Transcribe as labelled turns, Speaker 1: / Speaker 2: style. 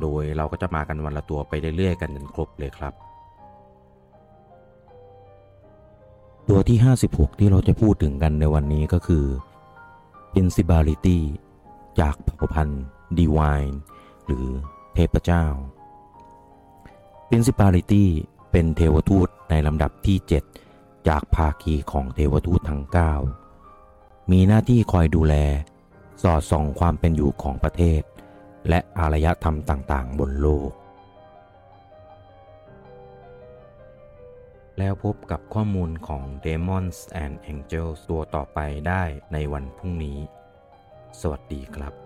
Speaker 1: โดยเราก็จะมากันวันละตัวไปเรื่อยๆกันจนครบเลยครับ ตัวที่ 56 ที่เราจะพูดถึงกันในวันนี้ก็คือ Principality จากเผ่าพันธุ์ Divine หรือเทพเจ้า Principality เป็นเทวทูตในลำดับที่ 7 จากภาคีของเทวทูตทั้ง 9 มีหน้าที่คอยดูแล สอดส่องความเป็นอยู่ของประเทศ และอารยธรรมต่างๆ บนโลก แล้วพบกับข้อมูลของ Demons and Angels ตัวต่อไปได้ในวันพรุ่งนี้ สวัสดีครับ